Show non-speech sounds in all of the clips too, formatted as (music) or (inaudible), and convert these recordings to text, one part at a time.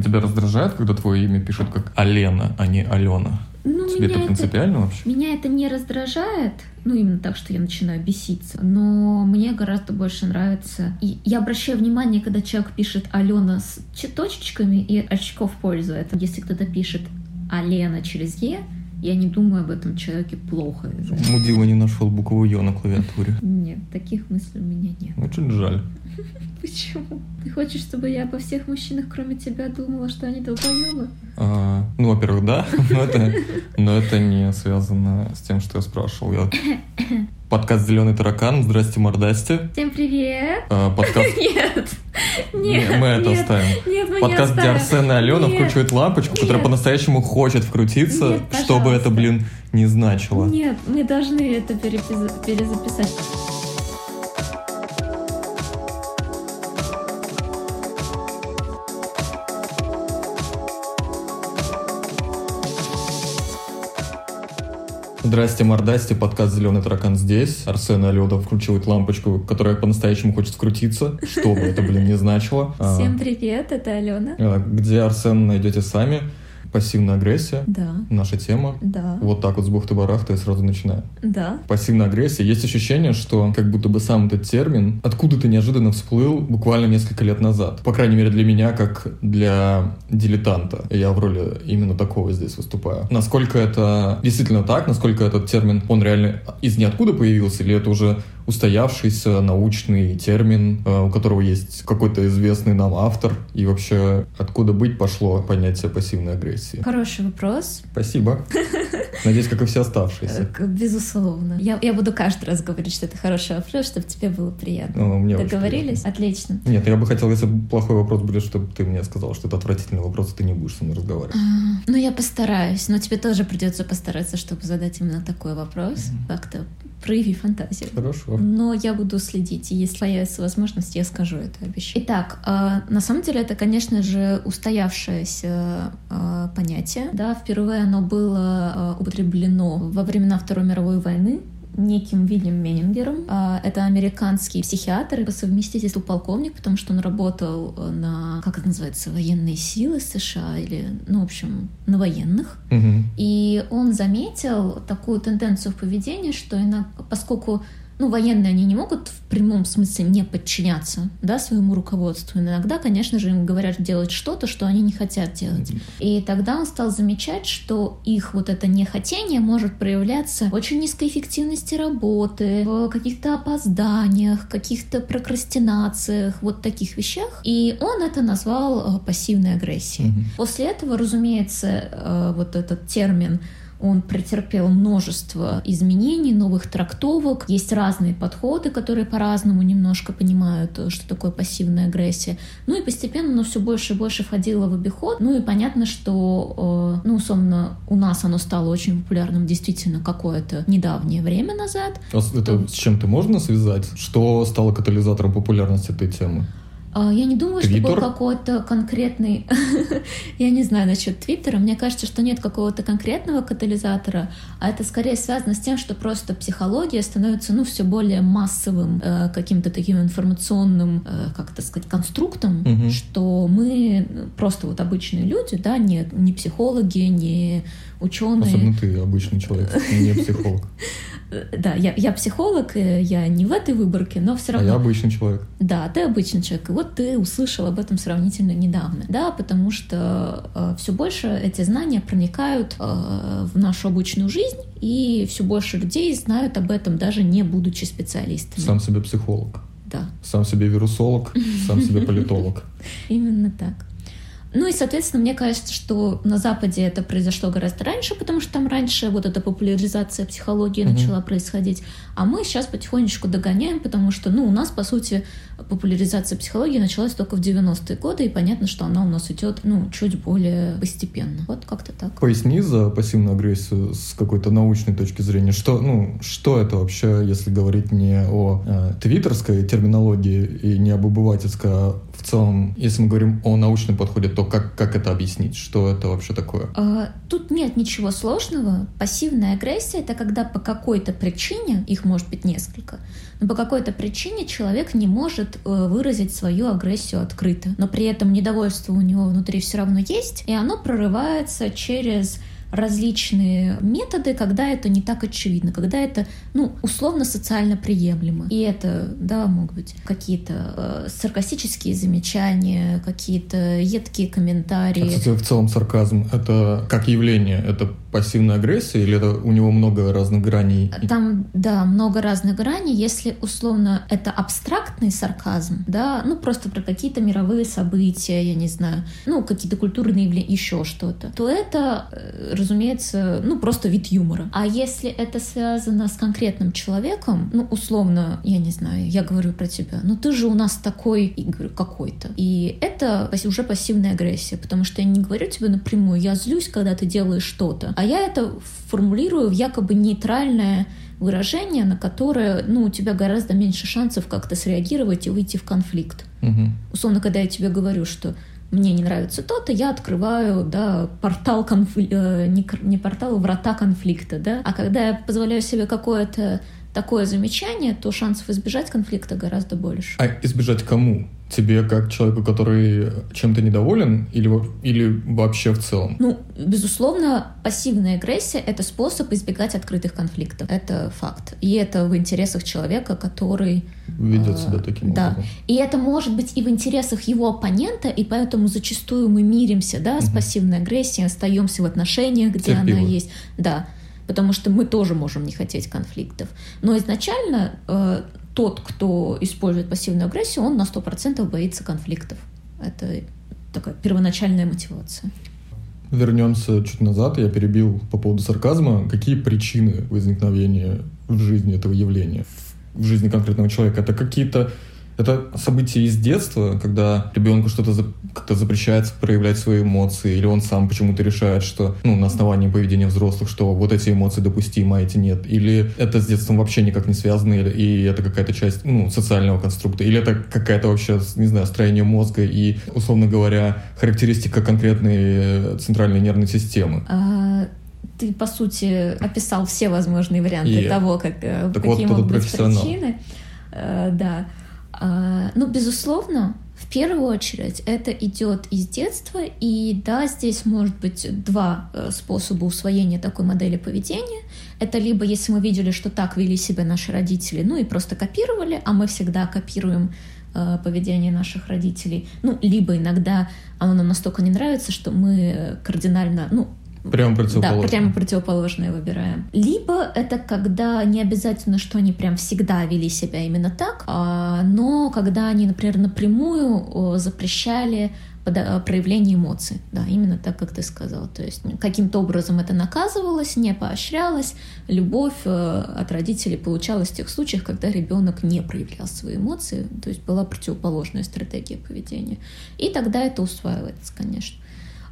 А тебя раздражает, когда твое имя пишут как Алена, а не Алена? Ну, Тебе это принципиально вообще? Меня это не раздражает, ну именно так, что я начинаю беситься, но мне гораздо больше нравится. И я обращаю внимание, когда человек пишет Алена с точечками и очков пользует. Если кто-то пишет Алена через Е, я не думаю об этом человеке плохо. из-за этого. Мудила не нашел букву Ё на клавиатуре. Нет, таких мыслей у меня нет. Очень жаль. (laughs) Почему? Ты хочешь, чтобы я обо всех мужчинах, кроме тебя, думала, что они долбоебы? А, ну, во-первых, да, (laughs) но это, но это не связано с тем, что я спрашивал. Я... Подкаст «Зеленый таракан». Здрасте, мордасти. Всем привет! А, подкаст... Нет! (laughs) Нет! Не, мы это нет, оставим. Нет, мы не Подкаст, где. Арсен и Алена Нет, вкручивают лампочку, которая по-настоящему хочет вкрутиться, Нет, чтобы это, блин, не значило. Нет, мы должны это перезаписать. Здрасте, мордасти, подкаст «Зеленый таракан» здесь. Арсен и Алена вкручивают лампочку, которая по-настоящему хочет вкрутиться, что бы это, блин, не значило. А, Всем привет, это Алена. а, Где Арсен найдете сами. Пассивная агрессия. Да, Наша тема. да, Вот так вот с бухты-барахта и сразу начинаем. да. Пассивная агрессия. Есть ощущение, что как будто бы сам этот термин откуда-то неожиданно всплыл буквально несколько лет назад. По крайней мере для меня, как для дилетанта. Я в роли именно такого здесь выступаю. Насколько это действительно так, насколько этот термин, он реально из ниоткуда появился, или это уже устоявшийся научный термин, э, у которого есть какой-то известный нам автор, и вообще откуда быть пошло понятие пассивной агрессии. Хороший вопрос. Спасибо. (laughs) Надеюсь, как и все оставшиеся. Э, Безусловно. Я, я буду каждый раз говорить, что это хороший вопрос, чтобы тебе было приятно. Ну, мне Договорились? приятно. Отлично. Нет, я бы хотел, если бы плохой вопрос будет, чтобы ты мне сказал, что это отвратительный вопрос, и ты не будешь со мной разговаривать. А, Ну, я постараюсь, но тебе тоже придется постараться, чтобы задать именно такой вопрос. Как-то прояви фантазию. Хорошо. Но я буду следить, и если появится возможность, я скажу это, обещаю. Итак, э, на самом деле это, конечно же, устоявшееся э, понятие. Да, впервые оно было э, употреблено во времена Второй мировой войны неким Вильям Меннингером. А, Это американский психиатр и по совместительству полковник, потому что он работал э, на, как это называется, военные силы США или, ну, в общем, на военных. Мгм. И он заметил такую тенденцию в поведении, что иногда, поскольку ну, военные они не могут в прямом смысле не подчиняться да, своему руководству. Иногда, конечно же, им говорят делать что-то, что они не хотят делать. И тогда он стал замечать, что их вот это нехотение может проявляться в очень низкой эффективности работы, в каких-то опозданиях, каких-то прокрастинациях, вот таких вещах. И он это назвал э, пассивной агрессией. После этого, разумеется, э, вот этот термин он претерпел множество изменений, новых трактовок. Есть разные подходы, которые по-разному немножко понимают, э, что такое пассивная агрессия. Ну и постепенно оно все больше и больше входило в обиход. Ну и понятно, что, э, ну, условно, у нас оно стало очень популярным действительно какое-то недавнее время назад. А это с чем-то можно связать? Что стало катализатором популярности этой темы? А, Я не думаю, что был какой-то конкретный... (laughs) Я не знаю насчет Твиттера. Мне кажется, что нет какого-то конкретного катализатора, а это скорее связано с тем, что просто психология становится, ну, все более массовым э, каким-то таким информационным, э, как это сказать, конструктом, Мгм. что мы просто вот обычные люди, да, не, не психологи, не ученые. Особенно ты обычный человек, (laughs) не психолог. Э, Да, я, я психолог, э, я не в этой выборке, но все А равно. я обычный человек. Да, ты обычный человек. И вот ты услышал об этом сравнительно недавно. Да, потому что все больше эти знания проникают э, в нашу обычную жизнь, и все больше людей знают об этом, даже не будучи специалистами. Сам себе психолог. Да, Сам себе вирусолог, сам себе политолог. (laughs) именно так. Ну и, соответственно, мне кажется, что на Западе это произошло гораздо раньше, потому что там раньше вот эта популяризация психологии Мгм. начала происходить, а мы сейчас потихонечку догоняем, потому что, ну, у нас, по сути, популяризация психологии началась только в 90-е годы, и понятно, что она у нас идет, ну, чуть более постепенно. Вот как-то так. Поясни за пассивную агрессию с какой-то научной точки зрения. Что, ну, что это вообще, если говорить не о э, твиттерской терминологии и не об обывательской, а в целом, если мы говорим о научном подходе, то как, как это объяснить? Что это вообще такое? А, тут нет ничего сложного. Пассивная агрессия — это когда по какой-то причине, их может быть несколько, но по какой-то причине человек не может э, выразить свою агрессию открыто. Но при этом недовольство у него внутри все равно есть, и оно прорывается через различные методы, когда это не так очевидно, когда это, ну, условно социально приемлемо. И это, да, могут быть какие-то э, саркастические замечания, какие-то едкие комментарии. А, кстати, в целом сарказм — это как явление, это пассивная агрессия или это у него много разных граней? Там, да, много разных граней. Если условно это абстрактный сарказм, да, ну просто про какие-то мировые события, я не знаю, ну какие-то культурные явления, еще что-то, то это э, разумеется, ну, просто вид юмора. А если это связано с конкретным человеком, ну, условно, я не знаю, я говорю про тебя, ну, ты же у нас такой, и говорю, какой-то. И это уже пассивная агрессия, потому что я не говорю тебе напрямую, я злюсь, когда ты делаешь что-то, а я это формулирую в якобы нейтральное выражение, на которое, ну, у тебя гораздо меньше шансов как-то среагировать и выйти в конфликт. Угу. Условно, когда я тебе говорю, что мне не нравится то-то, я открываю, да, портал конфли... Э, не, не портал, а врата конфликта, да. А когда я позволяю себе какое-то такое замечание, то шансов избежать конфликта гораздо больше. А избежать кому? тебе как человеку, который чем-то недоволен, или, или вообще в целом? Ну, безусловно, пассивная агрессия — это способ избегать открытых конфликтов. Это факт. И это в интересах человека, который... Ведет себя э, таким да. образом. И это может быть и в интересах его оппонента, и поэтому зачастую мы миримся да, угу. с пассивной агрессией, остаемся в отношениях, где Терпимо. она есть. Да потому что мы тоже можем не хотеть конфликтов. Но изначально э, тот, кто использует пассивную агрессию, он на 100% боится конфликтов. Это такая первоначальная мотивация. Вернемся чуть назад, я перебил по поводу сарказма. Какие причины возникновения в жизни этого явления, в жизни конкретного человека? Это какие-то это событие из детства, когда ребенку что-то за, как-то запрещается проявлять свои эмоции, или он сам почему-то решает, что ну, на основании поведения взрослых, что вот эти эмоции допустимы, а эти нет. Или это с детством вообще никак не связано, или, и это какая-то часть ну, социального конструкта, или это какая-то вообще, не знаю, строение мозга и, условно говоря, характеристика конкретной э, центральной нервной системы. А ты, по сути, описал все возможные варианты и... того, как, э, так какие вот, могут быть причины. Uh, да. А, ну, безусловно, в первую очередь это идет из детства, и да, здесь может быть два э, способа усвоения такой модели поведения. Это либо если мы видели, что так вели себя наши родители, ну и просто копировали, а мы всегда копируем э, поведение наших родителей. Ну, либо иногда оно нам настолько не нравится, что мы кардинально, ну, Прямо противоположное. Да, прямо противоположное выбираем. Либо это когда не обязательно, что они прям всегда вели себя именно так, а, но когда они, например, напрямую запрещали проявление эмоций. Да, именно так, как ты сказал. То есть каким-то образом это наказывалось, не поощрялось. Любовь э, от родителей получалась в тех случаях, когда ребенок не проявлял свои эмоции. То есть была противоположная стратегия поведения. И тогда это усваивается, конечно.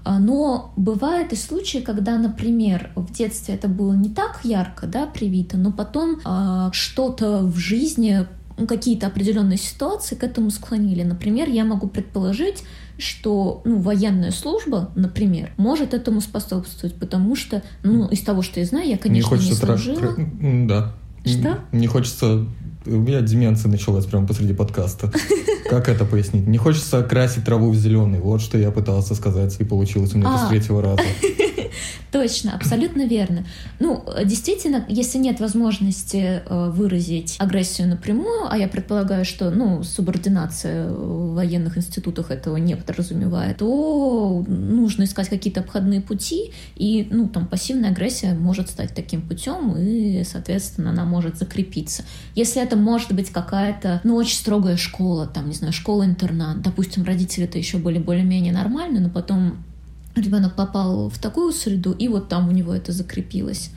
А, но бывают и случаи, когда, например, в детстве это было не так ярко, да, привито, но потом э, что-то в жизни, какие-то определенные ситуации к этому склонили. Например, я могу предположить, что ну, военная служба, например, может этому способствовать, потому что, ну, из того, что я знаю, я, конечно, не, не служила. Тра... Да. Что? Не хочется у меня деменция началась прямо посреди подкаста. (laughs) Как это пояснить? Не хочется красить траву в зеленый. Вот что я пытался сказать, и получилось у меня а. с третьего раза. (laughs) Точно, абсолютно верно. Ну, действительно, если нет возможности э, выразить агрессию напрямую, а я предполагаю, что, ну, субординация в военных институтах этого не подразумевает, то нужно искать какие-то обходные пути, и, ну, там, пассивная агрессия может стать таким путем, и, соответственно, она может закрепиться. Если это может быть какая-то, ну, очень строгая школа, там, не знаю, школа-интернат, допустим, родители-то еще были более-менее нормальны, но потом ребенок попал в такую среду, и вот там у него это закрепилось.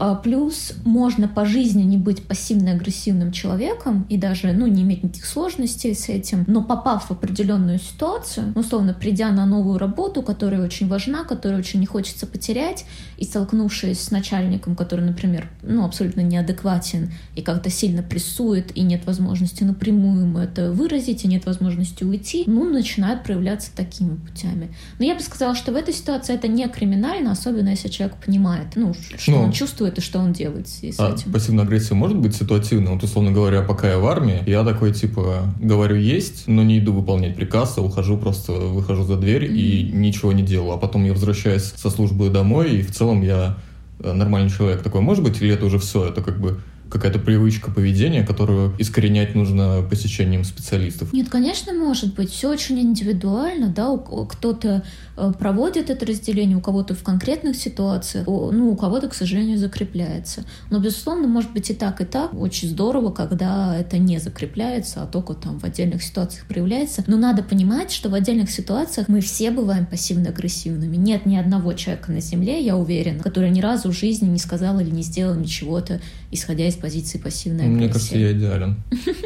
А плюс можно по жизни не быть пассивно-агрессивным человеком и даже ну, не иметь никаких сложностей с этим, но попав в определенную ситуацию, условно придя на новую работу, которая очень важна, которую очень не хочется потерять, и столкнувшись с начальником, который, например, ну, абсолютно неадекватен и как-то сильно прессует, и нет возможности напрямую ему это выразить, и нет возможности уйти, ну, начинают проявляться такими путями. Но я бы сказала, что в этой ситуации это не криминально, особенно если человек понимает, ну, что ну, он чувствует и что он делает с а этим. Пассивная агрессия может быть ситуативной? Вот, условно говоря, пока я в армии, я такой, типа, говорю есть, но не иду выполнять приказ, а ухожу просто, выхожу за дверь mm-hmm. и ничего не делаю. А потом я возвращаюсь со службы домой, и в целом я э, нормальный человек. Такой может быть? Или это уже все? Это как бы какая-то привычка поведения, которую искоренять нужно посещением специалистов? Нет, конечно, может быть. Все очень индивидуально, да, кто-то э, проводит это разделение, у кого-то в конкретных ситуациях, ну, у кого-то, к сожалению, закрепляется. Но, безусловно, может быть и так, и так. Очень здорово, когда это не закрепляется, а только там в отдельных ситуациях проявляется. Но надо понимать, что в отдельных ситуациях мы все бываем пассивно-агрессивными. Нет ни одного человека на Земле, я уверена, который ни разу в жизни не сказал или не сделал ничего-то, исходя из позиции пассивной агрессии. Мне кажется, я идеален.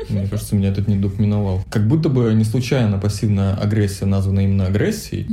Мне кажется, меня этот недуг миновал. Как будто бы не случайно пассивная агрессия названа именно агрессией.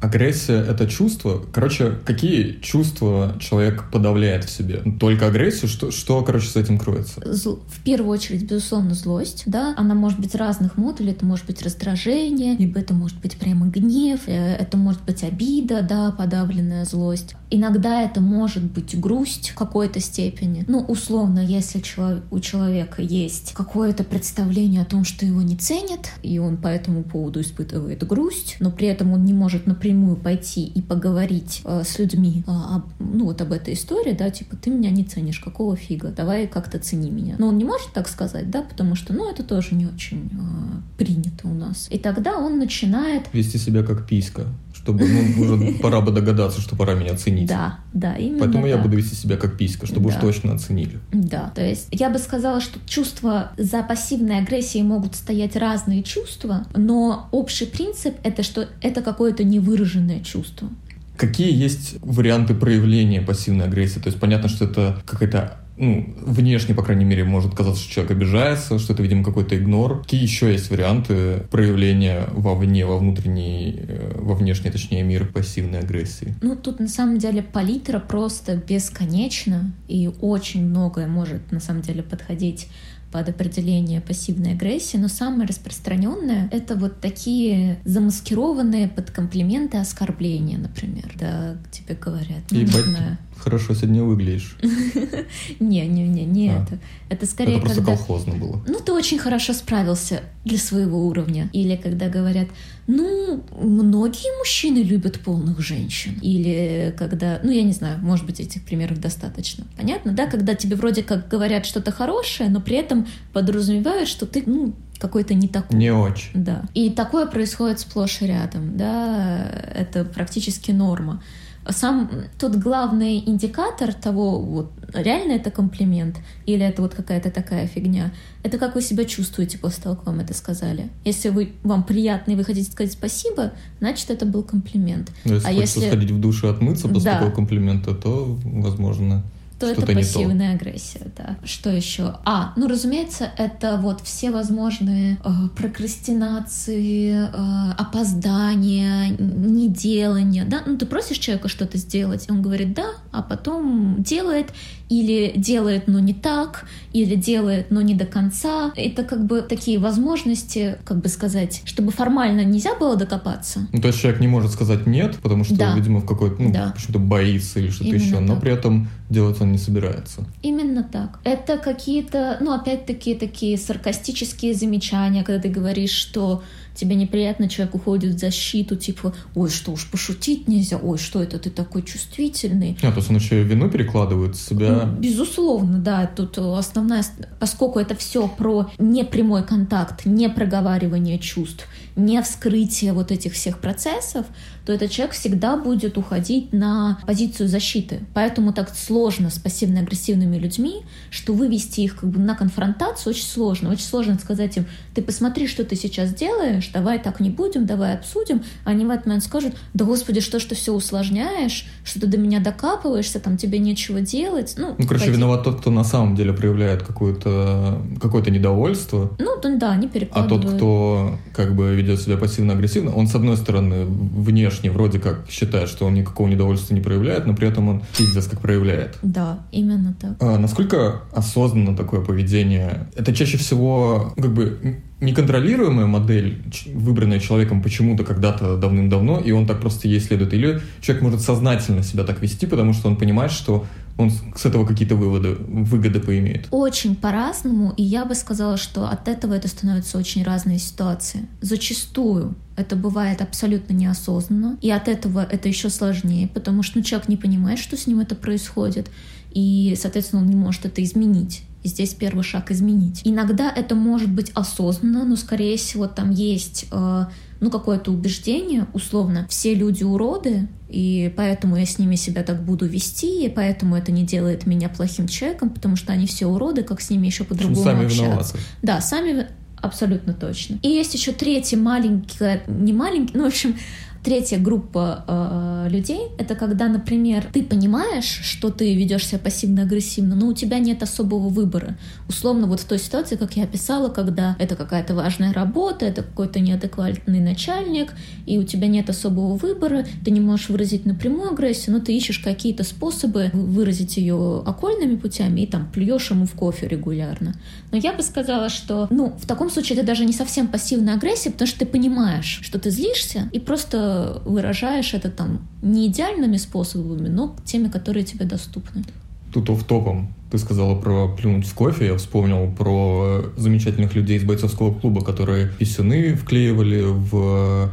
Агрессия — это чувство. Короче, какие чувства человек подавляет в себе? Только агрессию? Что, что короче, с этим кроется? В первую очередь, безусловно, злость. Да? Она может быть разных модулей. Это может быть раздражение, либо это может быть прямо гнев, э, это может быть обида, да, подавленная злость. Иногда это может быть грусть в какой-то степени. Ну, условно, если у человека есть какое-то представление о том, что его не ценят, и он по этому поводу испытывает грусть, но при этом он не может напрямую пойти и поговорить э, с людьми э, об, ну, вот об этой истории, да, типа, ты меня не ценишь, какого фига, давай как-то цени меня. Но он не может так сказать, да, потому что, ну, это тоже не очень э, принято у нас. И тогда он начинает... Вести себя как писька чтобы, ну, уже пора бы догадаться, что пора меня оценить. Да, да, именно Поэтому я буду вести себя как писька, чтобы да. уж точно оценили. Да, то есть я бы сказала, что чувства за пассивной агрессией могут стоять разные чувства, но общий принцип — это что это какое-то невыраженное чувство. Какие есть варианты проявления пассивной агрессии? То есть понятно, что это какая-то ну, внешне, по крайней мере, может казаться, что человек обижается, что это, видимо, какой-то игнор. Какие еще есть варианты проявления вовне, во внутренний, э, во внешний, точнее, мир пассивной агрессии? Ну, тут на самом деле палитра просто бесконечна, и очень многое может на самом деле подходить под определение пассивной агрессии, но самое распространенное — это вот такие замаскированные под комплименты оскорбления, например, да, тебе говорят. Ну, не знаю. Хорошо сегодня выглядишь. (laughs) Не-не-не, не а. это. Это скорее Это просто колхозно было. Ну, ты очень хорошо справился для своего уровня. Или когда говорят, ну, многие мужчины любят полных женщин. Или когда, ну, я не знаю, может быть, этих примеров достаточно. Понятно, да? Когда тебе вроде как говорят что-то хорошее, но при этом подразумевают, что ты, ну, какой-то не такой. Не очень. Да. И такое происходит сплошь и рядом, да, это практически норма сам тот главный индикатор того, вот реально это комплимент или это вот какая-то такая фигня, это как вы себя чувствуете после того, как вам это сказали. Если вы, вам приятно и вы хотите сказать спасибо, значит, это был комплимент. Но если а если сходить в душ и отмыться после да. такого комплимента, то, возможно, то это пассивная агрессия, да. Что еще? А, ну, разумеется, это вот все возможные э, прокрастинации, э, опоздания, неделания, да. Ну, ты просишь человека что-то сделать, и он говорит «да», а потом делает, или делает, но не так, или делает, но не до конца. Это как бы такие возможности, как бы сказать, чтобы формально нельзя было докопаться. Ну, то есть человек не может сказать нет, потому что, да. видимо, в какой-то, ну, да. почему-то боится или что-то еще, но так. при этом делать он не собирается. Именно так. Это какие-то, ну, опять-таки, такие саркастические замечания, когда ты говоришь, что тебе неприятно, человек уходит в защиту, типа, ой, что уж пошутить нельзя, ой, что это ты такой чувствительный. А, то есть он еще и вину перекладывает с себя. Безусловно, да, тут основная, поскольку это все про непрямой контакт, не проговаривание чувств, не вскрытие вот этих всех процессов, то этот человек всегда будет уходить на позицию защиты. Поэтому так сложно с пассивно-агрессивными людьми, что вывести их как бы на конфронтацию очень сложно. Очень сложно сказать им, ты посмотри, что ты сейчас делаешь, давай так не будем, давай обсудим, они в этот момент скажут, да господи, что ж ты все усложняешь, что ты до меня докапываешься, там тебе нечего делать. Ну, ну короче, пойди. виноват тот, кто на самом деле проявляет какое-то какое недовольство. Ну, да, не перекладывают. А тот, кто как бы ведет себя пассивно-агрессивно, он, с одной стороны, внешне вроде как считает, что он никакого недовольства не проявляет, но при этом он пиздец как проявляет. Да, именно так. А насколько осознанно такое поведение? Это чаще всего как бы неконтролируемая модель, выбранная человеком почему-то когда-то давным-давно, и он так просто ей следует. Или человек может сознательно себя так вести, потому что он понимает, что он с этого какие-то выводы, выгоды поимеет? Очень по-разному, и я бы сказала, что от этого это становятся очень разные ситуации. Зачастую это бывает абсолютно неосознанно, и от этого это еще сложнее, потому что ну, человек не понимает, что с ним это происходит, и, соответственно, он не может это изменить. И здесь первый шаг изменить. Иногда это может быть осознанно, но, скорее всего, там есть э, ну, какое-то убеждение, условно, все люди уроды, и поэтому я с ними себя так буду вести, и поэтому это не делает меня плохим человеком, потому что они все уроды, как с ними еще по-другому общаться. Виноваты. Да, сами абсолютно точно. И есть еще третий маленький, не маленький, ну, в общем, Третья группа э, людей — это когда, например, ты понимаешь, что ты ведешь себя пассивно-агрессивно, но у тебя нет особого выбора. Условно, вот в той ситуации, как я описала, когда это какая-то важная работа, это какой-то неадекватный начальник, и у тебя нет особого выбора, ты не можешь выразить напрямую агрессию, но ты ищешь какие-то способы выразить ее окольными путями и там плюешь ему в кофе регулярно. Но я бы сказала, что, ну, в таком случае это даже не совсем пассивная агрессия, потому что ты понимаешь, что ты злишься, и просто выражаешь это там не идеальными способами, но теми, которые тебе доступны. Тут в топом ты сказала про плюнуть в кофе, я вспомнил про замечательных людей из бойцовского клуба, которые писюны вклеивали в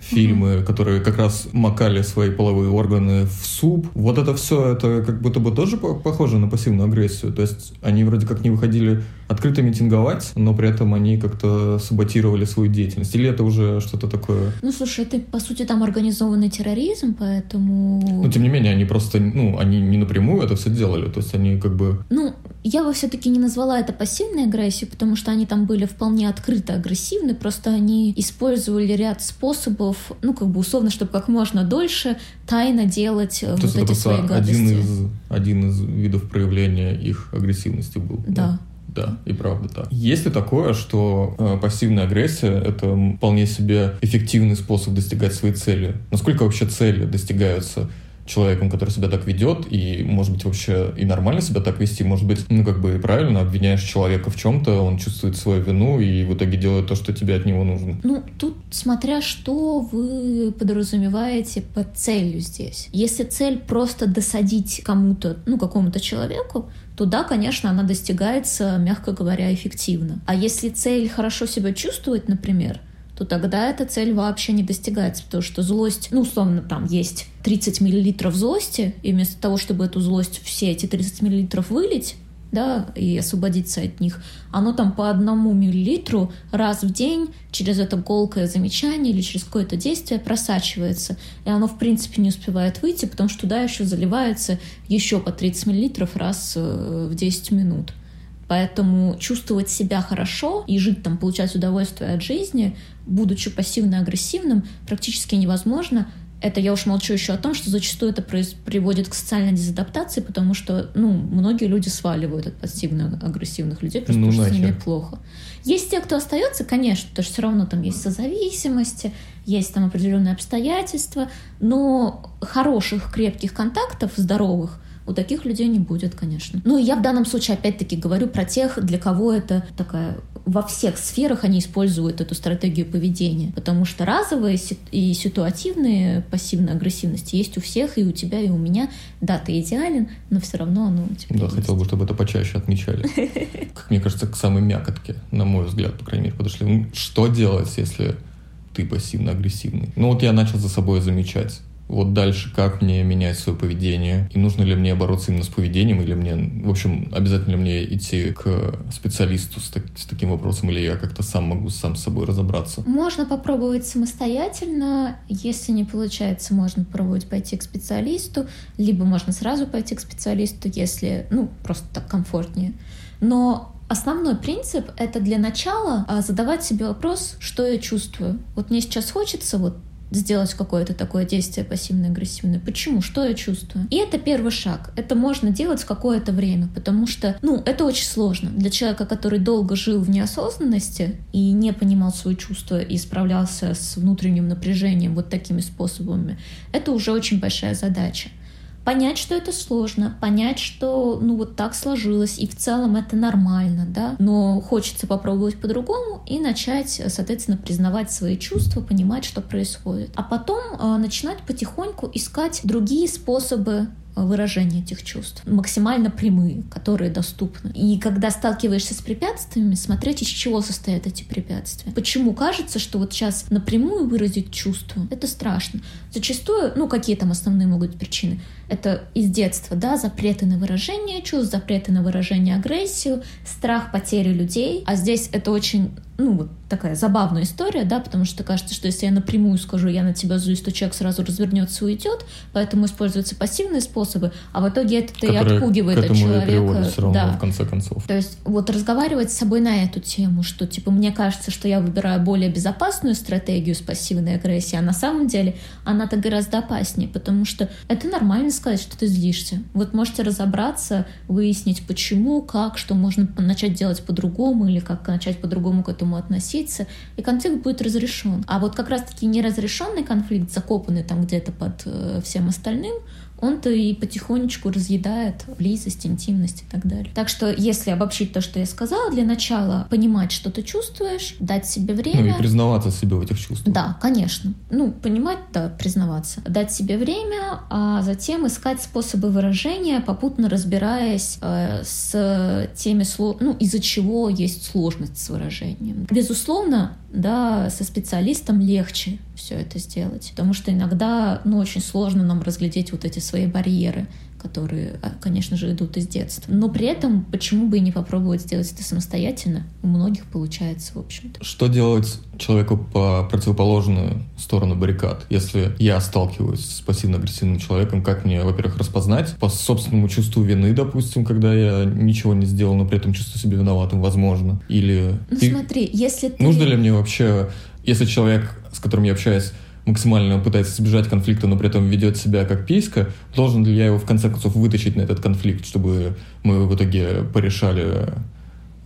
фильмы, которые как раз макали свои половые органы в суп. Вот это все, это как будто бы тоже похоже на пассивную агрессию. То есть они вроде как не выходили открыто митинговать, но при этом они как-то саботировали свою деятельность. Или это уже что-то такое? Ну, слушай, это, по сути, там организованный терроризм, поэтому... Но, тем не менее, они просто, ну, они не напрямую это все делали. То есть они как бы... Ну, я бы все-таки не назвала это пассивной агрессией, потому что они там были вполне открыто агрессивны, просто они использовали ряд способов, ну, как бы условно, чтобы как можно дольше тайно делать э, То вот эти свои гадости. Один из, один из видов проявления их агрессивности был. Да. Да, и правда так. Есть ли такое, что э, пассивная агрессия — это вполне себе эффективный способ достигать своей цели? Насколько вообще цели достигаются человеком, который себя так ведет, и, может быть, вообще и нормально себя так вести, может быть, ну, как бы правильно обвиняешь человека в чем-то, он чувствует свою вину и в итоге делает то, что тебе от него нужно. Ну, тут смотря что вы подразумеваете под целью здесь. Если цель просто досадить кому-то, ну, какому-то человеку, то да, конечно, она достигается, мягко говоря, эффективно. А если цель хорошо себя чувствовать, например, то тогда эта цель вообще не достигается, потому что злость, ну, условно, там есть 30 миллилитров злости, и вместо того, чтобы эту злость, все эти 30 миллилитров вылить, да, и освободиться от них, оно там по одному миллилитру раз в день через это голкое замечание или через какое-то действие просачивается. И оно, в принципе, не успевает выйти, потому что туда еще заливается еще по 30 миллилитров раз э, в 10 минут. Поэтому чувствовать себя хорошо и жить там, получать удовольствие от жизни, будучи пассивно-агрессивным, практически невозможно. Это я уж молчу еще о том, что зачастую это приводит к социальной дезадаптации, потому что, ну, многие люди сваливают от пассивно-агрессивных людей, просто ну, потому что с ними плохо. Есть те, кто остается, конечно, потому что все равно там есть созависимости, есть там определенные обстоятельства, но хороших, крепких контактов, здоровых, у таких людей не будет, конечно. Ну, я в данном случае опять-таки говорю про тех, для кого это такая во всех сферах они используют эту стратегию поведения, потому что разовые и ситуативные пассивные агрессивности есть у всех, и у тебя, и у меня. Да, ты идеален, но все равно оно у тебя Да, есть. хотел бы, чтобы это почаще отмечали. (laughs) Как мне кажется, к самой мякотке, на мой взгляд, по крайней мере, подошли. Ну, что делать, если ты пассивно-агрессивный? Ну вот я начал за собой замечать вот дальше, как мне менять свое поведение, и нужно ли мне бороться именно с поведением, или мне, в общем, обязательно мне идти к специалисту с, так, с таким вопросом, или я как-то сам могу сам с собой разобраться? Можно попробовать самостоятельно, если не получается, можно попробовать пойти к специалисту, либо можно сразу пойти к специалисту, если, ну, просто так комфортнее. Но основной принцип — это для начала а, задавать себе вопрос, что я чувствую. Вот мне сейчас хочется вот сделать какое-то такое действие пассивно-агрессивное. Почему? Что я чувствую? И это первый шаг. Это можно делать какое-то время, потому что, ну, это очень сложно. Для человека, который долго жил в неосознанности и не понимал свои чувства и справлялся с внутренним напряжением вот такими способами, это уже очень большая задача понять, что это сложно, понять, что ну вот так сложилось, и в целом это нормально, да, но хочется попробовать по-другому и начать, соответственно, признавать свои чувства, понимать, что происходит. А потом э, начинать потихоньку искать другие способы выражения этих чувств, максимально прямые, которые доступны. И когда сталкиваешься с препятствиями, смотреть, из чего состоят эти препятствия. Почему кажется, что вот сейчас напрямую выразить чувство, это страшно. Зачастую, ну, какие там основные могут быть причины? Это из детства, да, запреты на выражение чувств, запреты на выражение агрессию, страх потери людей. А здесь это очень ну, вот такая забавная история, да, потому что кажется, что если я напрямую скажу, я на тебя злюсь, то человек сразу развернется и уйдет, поэтому используются пассивные способы, а в итоге это и отпугивает от человека. Все равно, да. в конце концов. То есть вот разговаривать с собой на эту тему, что типа мне кажется, что я выбираю более безопасную стратегию с пассивной агрессией, а на самом деле она-то гораздо опаснее, потому что это нормально сказать, что ты злишься. Вот можете разобраться, выяснить почему, как, что можно начать делать по-другому или как начать по-другому к этому относиться, и конфликт будет разрешен. А вот как раз-таки неразрешенный конфликт, закопанный там где-то под э, всем остальным, он-то и потихонечку разъедает близость, интимность и так далее. Так что, если обобщить то, что я сказала, для начала понимать, что ты чувствуешь, дать себе время. Ну и признаваться себе в этих чувствах. Да, конечно. Ну, понимать, да, признаваться. Дать себе время, а затем искать способы выражения, попутно разбираясь э, с теми, сло... ну, из-за чего есть сложность с выражением. Безусловно, да, со специалистом легче все это сделать, потому что иногда, ну, очень сложно нам разглядеть вот эти свои барьеры, которые, а, конечно же, идут из детства. Но при этом, почему бы и не попробовать сделать это самостоятельно? У многих получается, в общем-то. Что делать человеку по противоположную сторону баррикад? Если я сталкиваюсь с пассивно-агрессивным человеком, как мне, во-первых, распознать по собственному чувству вины, допустим, когда я ничего не сделал, но при этом чувствую себя виноватым, возможно? Или... Ну ты... смотри, если ты... Нужно ли мне вообще, если человек, с которым я общаюсь, максимально пытается избежать конфликта, но при этом ведет себя как писька, должен ли я его в конце концов вытащить на этот конфликт, чтобы мы в итоге порешали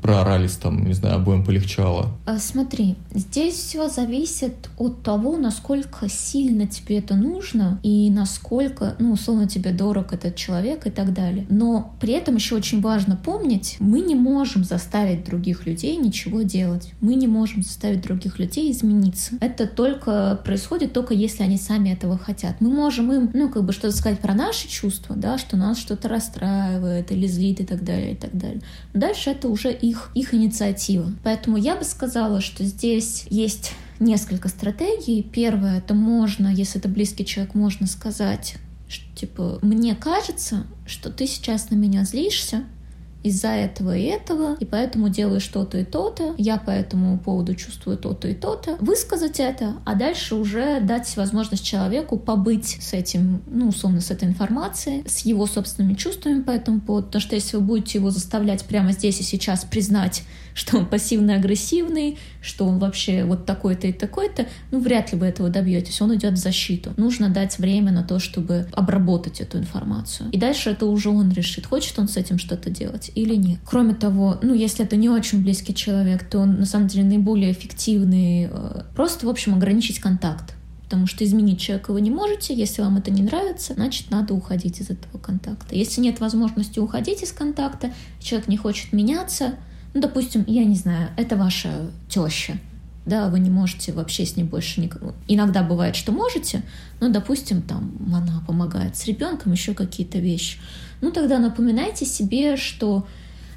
проорались, там, не знаю, обоим полегчало? А, смотри, здесь все зависит от того, насколько сильно тебе это нужно и насколько, ну, условно, тебе дорог этот человек и так далее. Но при этом еще очень важно помнить, мы не можем заставить других людей ничего делать. Мы не можем заставить других людей измениться. Это только происходит только если они сами этого хотят. Мы можем им, ну, как бы что-то сказать про наши чувства, да, что нас что-то расстраивает или злит и так далее, и так далее. Дальше это уже их их, их инициатива. Поэтому я бы сказала, что здесь есть несколько стратегий. Первое, это можно, если это близкий человек, можно сказать, что, типа, мне кажется, что ты сейчас на меня злишься, из-за этого и этого, и поэтому делаю что-то и то-то, я по этому поводу чувствую то-то и то-то. Высказать это, а дальше уже дать возможность человеку побыть с этим, ну, условно, с этой информацией, с его собственными чувствами по этому поводу, потому что если вы будете его заставлять прямо здесь и сейчас признать, что он пассивно-агрессивный, что он вообще вот такой-то и такой-то, ну, вряд ли вы этого добьетесь, он идет в защиту. Нужно дать время на то, чтобы обработать эту информацию. И дальше это уже он решит, хочет он с этим что-то делать или нет. Кроме того, ну, если это не очень близкий человек, то он, на самом деле, наиболее эффективный. Э, просто, в общем, ограничить контакт. Потому что изменить человека вы не можете. Если вам это не нравится, значит, надо уходить из этого контакта. Если нет возможности уходить из контакта, человек не хочет меняться, ну, допустим, я не знаю, это ваша теща, да, вы не можете вообще с ней больше никак. Иногда бывает, что можете, но, допустим, там она помогает с ребенком, еще какие-то вещи. Ну, тогда напоминайте себе, что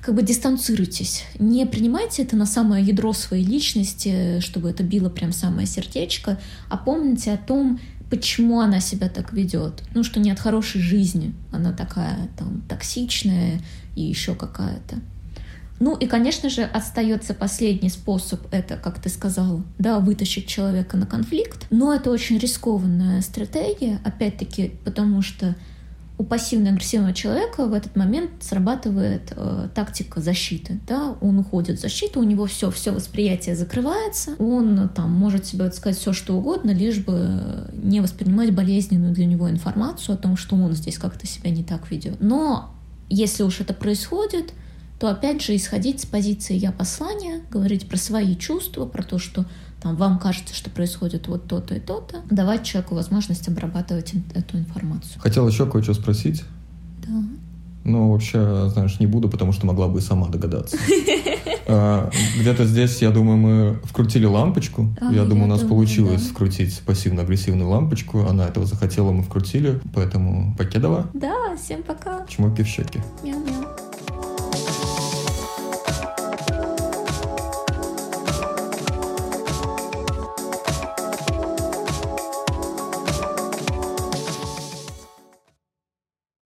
как бы дистанцируйтесь. Не принимайте это на самое ядро своей личности, чтобы это било прям самое сердечко, а помните о том, почему она себя так ведет. Ну, что не от хорошей жизни. Она такая там токсичная и еще какая-то. Ну и, конечно же, остается последний способ, это, как ты сказал, да, вытащить человека на конфликт. Но это очень рискованная стратегия, опять-таки, потому что у пассивно-агрессивного человека в этот момент срабатывает э, тактика защиты. Да? Он уходит в защиту, у него все, все восприятие закрывается, он там может себе сказать все, что угодно, лишь бы не воспринимать болезненную для него информацию о том, что он здесь как-то себя не так ведет. Но если уж это происходит, то опять же исходить с позиции «я послания», говорить про свои чувства, про то, что там, вам кажется, что происходит вот то-то и то-то, давать человеку возможность обрабатывать эту информацию. Хотел еще кое-что спросить. Да. Ну, вообще, знаешь, не буду, потому что могла бы и сама догадаться. (laughs) А, где-то здесь, я думаю, мы вкрутили лампочку. А, я думаю, у нас думаю, получилось да. вкрутить пассивно-агрессивную лампочку. Она этого захотела, мы вкрутили. Поэтому покедова. Да, всем пока. Чмоки в щеки. Мяу-мяу.